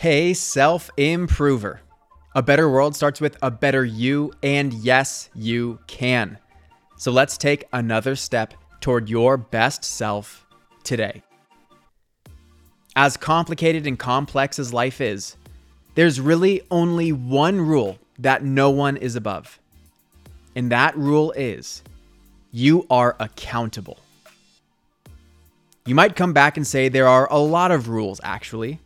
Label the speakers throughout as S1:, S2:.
S1: Hey, self improver. A better world starts with a better you, and yes, you can. So let's take another step toward your best self today. As complicated and complex as life is, there's really only one rule that no one is above. And that rule is you are accountable. You might come back and say there are a lot of rules, actually.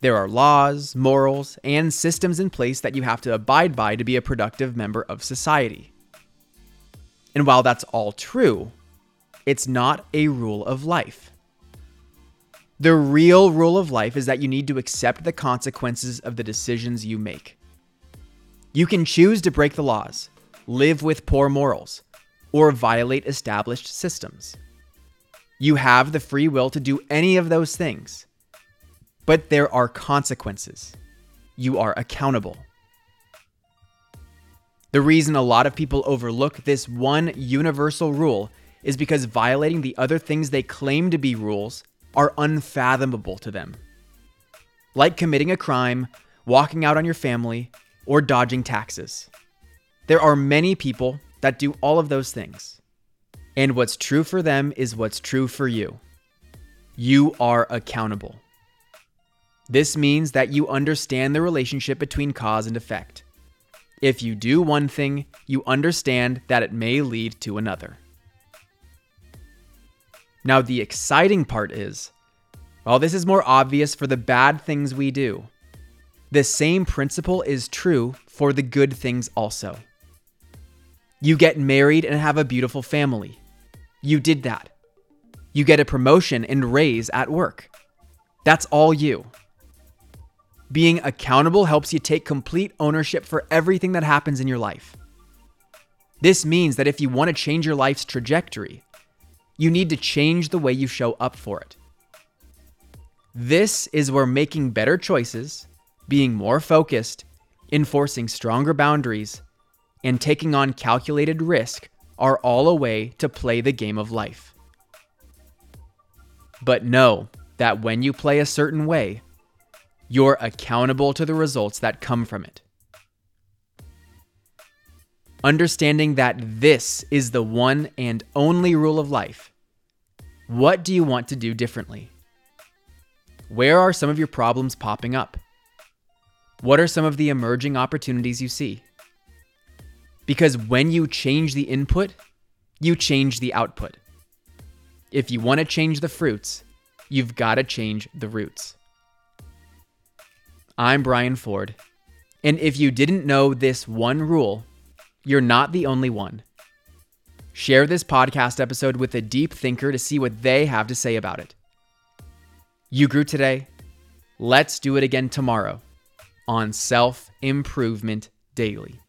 S1: There are laws, morals, and systems in place that you have to abide by to be a productive member of society. And while that's all true, it's not a rule of life. The real rule of life is that you need to accept the consequences of the decisions you make. You can choose to break the laws, live with poor morals, or violate established systems. You have the free will to do any of those things. But there are consequences. You are accountable. The reason a lot of people overlook this one universal rule is because violating the other things they claim to be rules are unfathomable to them. Like committing a crime, walking out on your family, or dodging taxes. There are many people that do all of those things. And what's true for them is what's true for you. You are accountable. This means that you understand the relationship between cause and effect. If you do one thing, you understand that it may lead to another. Now, the exciting part is while this is more obvious for the bad things we do, the same principle is true for the good things also. You get married and have a beautiful family. You did that. You get a promotion and raise at work. That's all you. Being accountable helps you take complete ownership for everything that happens in your life. This means that if you want to change your life's trajectory, you need to change the way you show up for it. This is where making better choices, being more focused, enforcing stronger boundaries, and taking on calculated risk are all a way to play the game of life. But know that when you play a certain way, you're accountable to the results that come from it. Understanding that this is the one and only rule of life, what do you want to do differently? Where are some of your problems popping up? What are some of the emerging opportunities you see? Because when you change the input, you change the output. If you want to change the fruits, you've got to change the roots. I'm Brian Ford. And if you didn't know this one rule, you're not the only one. Share this podcast episode with a deep thinker to see what they have to say about it. You grew today. Let's do it again tomorrow on Self Improvement Daily.